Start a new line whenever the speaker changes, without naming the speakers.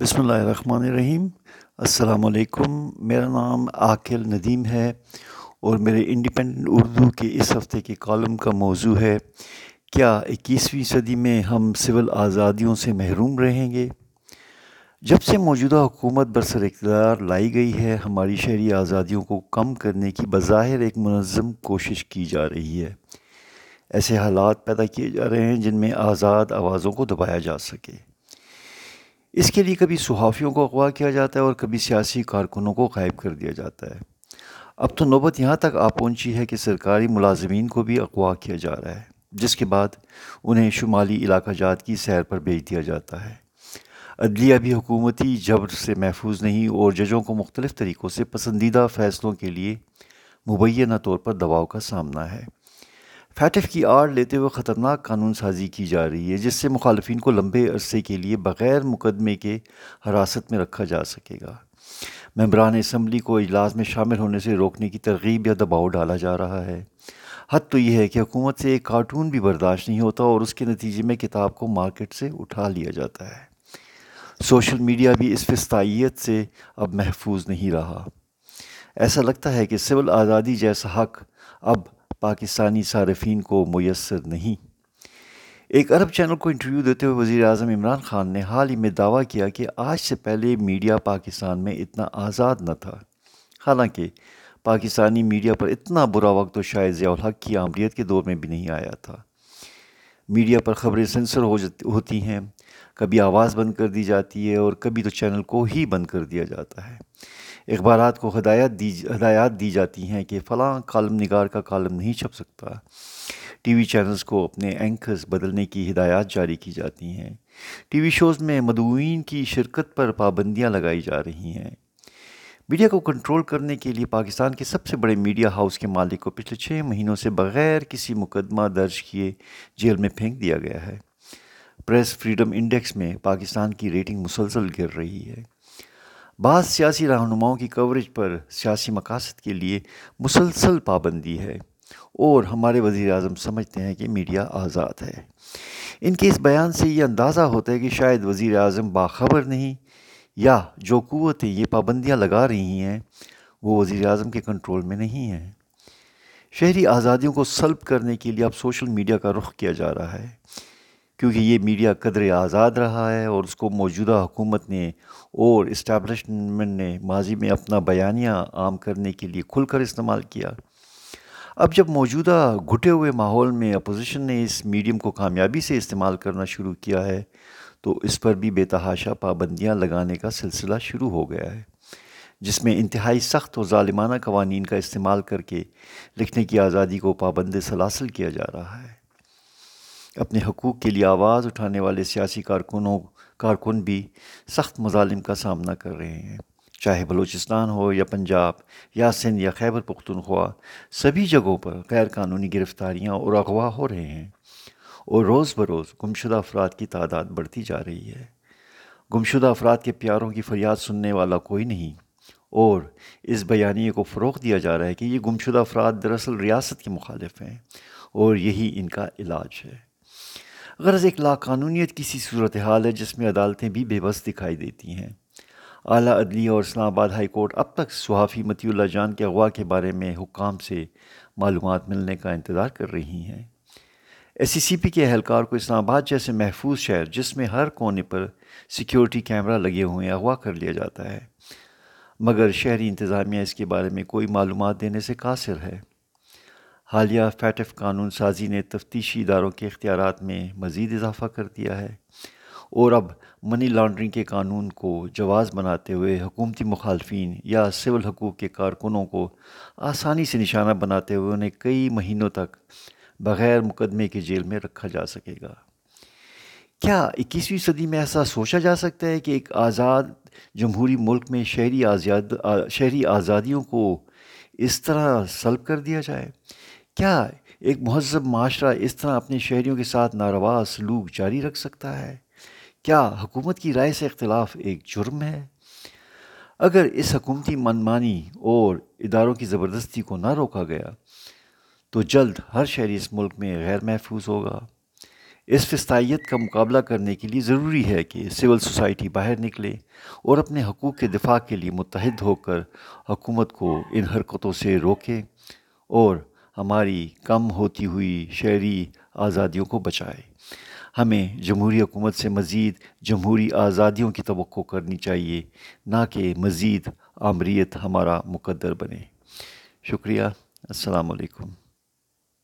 بسم اللہ الرحمن الرحیم۔ السلام علیکم۔ میرا نام عاقل ندیم ہے اور میرے انڈیپینڈنٹ اردو کے اس ہفتے کے کالم کا موضوع ہے، کیا اکیسویں صدی میں ہم سول آزادیوں سے محروم رہیں گے؟ جب سے موجودہ حکومت برسر اقتدار لائی گئی ہے، ہماری شہری آزادیوں کو کم کرنے کی بظاہر ایک منظم کوشش کی جا رہی ہے۔ ایسے حالات پیدا کیے جا رہے ہیں جن میں آزاد آوازوں کو دبایا جا سکے۔ اس کے لیے کبھی صحافیوں کو اغوا کیا جاتا ہے اور کبھی سیاسی کارکنوں کو غائب کر دیا جاتا ہے۔ اب تو نوبت یہاں تک آ پہنچی ہے کہ سرکاری ملازمین کو بھی اغوا کیا جا رہا ہے، جس کے بعد انہیں شمالی علاقہ جات کی سیر پر بھیج دیا جاتا ہے۔ عدلیہ بھی حکومتی جبر سے محفوظ نہیں اور ججوں کو مختلف طریقوں سے پسندیدہ فیصلوں کے لیے مبینہ طور پر دباؤ کا سامنا ہے۔ فیٹف کی آڑ لیتے ہوئے خطرناک قانون سازی کی جا رہی ہے، جس سے مخالفین کو لمبے عرصے کے لیے بغیر مقدمے کے حراست میں رکھا جا سکے گا۔ ممبران اسمبلی کو اجلاس میں شامل ہونے سے روکنے کی ترغیب یا دباؤ ڈالا جا رہا ہے۔ حد تو یہ ہے کہ حکومت سے ایک کارٹون بھی برداشت نہیں ہوتا اور اس کے نتیجے میں کتاب کو مارکیٹ سے اٹھا لیا جاتا ہے۔ سوشل میڈیا بھی اس فستائیت سے اب محفوظ نہیں رہا۔ ایسا لگتا ہے کہ سول آزادی جیسا حق اب پاکستانی صارفین کو میسر نہیں۔ ایک عرب چینل کو انٹرویو دیتے ہوئے وزیر اعظم عمران خان نے حال ہی میں دعویٰ کیا کہ آج سے پہلے میڈیا پاکستان میں اتنا آزاد نہ تھا۔ حالانکہ پاکستانی میڈیا پر اتنا برا وقت تو شاید ضیاء الحق کی عامریت کے دور میں بھی نہیں آیا تھا۔ میڈیا پر خبریں سنسر ہو ہوتی ہیں، کبھی آواز بند کر دی جاتی ہے اور کبھی تو چینل کو ہی بند کر دیا جاتا ہے۔ اخبارات کو ہدایت دی ہدایات دی جاتی ہیں کہ فلاں کالم نگار کا کالم نہیں چھپ سکتا۔ ٹی وی چینلز کو اپنے اینکرز بدلنے کی ہدایات جاری کی جاتی ہیں۔ ٹی وی شوز میں مدعوین کی شرکت پر پابندیاں لگائی جا رہی ہیں۔ میڈیا کو کنٹرول کرنے کے لیے پاکستان کے سب سے بڑے میڈیا ہاؤس کے مالک کو پچھلے چھ مہینوں سے بغیر کسی مقدمہ درج کیے جیل میں پھینک دیا گیا ہے۔ پریس فریڈم انڈیکس میں پاکستان کی ریٹنگ مسلسل گر رہی ہے۔ بعض سیاسی رہنماؤں کی کوریج پر سیاسی مقاصد کے لیے مسلسل پابندی ہے اور ہمارے وزیر اعظم سمجھتے ہیں کہ میڈیا آزاد ہے۔ ان کے اس بیان سے یہ اندازہ ہوتا ہے کہ شاید وزیر اعظم باخبر نہیں یا جو قوتیں یہ پابندیاں لگا رہی ہیں، وہ وزیر اعظم کے کنٹرول میں نہیں ہیں۔ شہری آزادیوں کو سلب کرنے کے لیے اب سوشل میڈیا کا رخ کیا جا رہا ہے۔ کیونکہ یہ میڈیا قدر آزاد رہا ہے اور اس کو موجودہ حکومت نے اور اسٹیبلشمنٹ نے ماضی میں اپنا بیانیہ عام کرنے کے لیے کھل کر استعمال کیا۔ اب جب موجودہ گھٹے ہوئے ماحول میں اپوزیشن نے اس میڈیم کو کامیابی سے استعمال کرنا شروع کیا ہے تو اس پر بھی بے تحاشا پابندیاں لگانے کا سلسلہ شروع ہو گیا ہے، جس میں انتہائی سخت و ظالمانہ قوانین کا استعمال کر کے لکھنے کی آزادی کو پابند سلاسل کیا جا رہا ہے۔ اپنے حقوق کے لیے آواز اٹھانے والے سیاسی کارکنوں، کارکن بھی سخت مظالم کا سامنا کر رہے ہیں۔ چاہے بلوچستان ہو یا پنجاب، یا سندھ یا خیبر پختونخوا، سبھی جگہوں پر غیر قانونی گرفتاریاں اور اغوا ہو رہے ہیں۔ اور روز بروز گمشدہ افراد کی تعداد بڑھتی جا رہی ہے۔ گمشدہ افراد کے پیاروں کی فریاد سننے والا کوئی نہیں۔ اور اس بیانیے کو فروغ دیا جا رہا ہے کہ یہ گمشدہ افراد دراصل ریاست کے مخالف ہیں اور یہی ان کا علاج ہے۔ غرض ایک لاقانونیت کسی صورتحال ہے جس میں عدالتیں بھی بے بس دکھائی دیتی ہیں۔ اعلیٰ عدلیہ اور اسلام آباد ہائی کورٹ اب تک صحافی متی اللہ جان کے اغوا کے بارے میں حکام سے معلومات ملنے کا انتظار کر رہی ہیں۔ ایس سی سی پی کے اہلکار کو اسلام آباد جیسے محفوظ شہر جس میں ہر کونے پر سیکیورٹی کیمرہ لگے ہوئے اغوا کر لیا جاتا ہے۔ مگر شہری انتظامیہ اس کے بارے میں کوئی معلومات دینے سے قاصر ہے۔ حالیہ فیٹف قانون سازی نے تفتیشی اداروں کے اختیارات میں مزید اضافہ کر دیا ہے۔ اور اب منی لانڈرنگ کے قانون کو جواز بناتے ہوئے حکومتی مخالفین یا سول حقوق کے کارکنوں کو آسانی سے نشانہ بناتے ہوئے انہیں کئی مہینوں تک بغیر مقدمے کے جیل میں رکھا جا سکے گا۔ کیا اکیسویں صدی میں ایسا سوچا جا سکتا ہے کہ ایک آزاد جمہوری ملک میں شہری آزاد، شہری آزادیوں کو اس طرح سلب کر دیا جائے؟ کیا ایک مہذب معاشرہ اس طرح اپنے شہریوں کے ساتھ ناروا سلوک جاری رکھ سکتا ہے؟ کیا حکومت کی رائے سے اختلاف ایک جرم ہے؟ اگر اس حکومتی منمانی اور اداروں کی زبردستی کو نہ روکا گیا تو جلد ہر شہری اس ملک میں غیر محفوظ ہوگا۔ اس فستائیت کا مقابلہ کرنے کے لیے ضروری ہے کہ سول سوسائٹی باہر نکلے اور اپنے حقوق کے دفاع کے لیے متحد ہو کر حکومت کو ان حرکتوں سے روکے اور ہماری کم ہوتی ہوئی شہری آزادیوں کو بچائے۔ ہمیں جمہوری حکومت سے مزید جمہوری آزادیوں کی توقع کرنی چاہیے، نہ کہ مزید آمریت ہمارا مقدر بنے۔ شکریہ۔ السلام علیکم۔